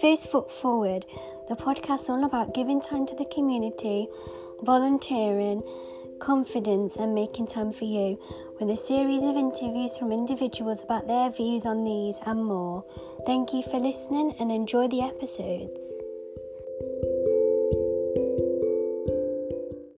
Face Foot Forward, the podcast all about giving time to the community, volunteering, confidence, and making time for you, with a series of interviews from individuals about their views on these and more. Thank you for listening and enjoy the episodes.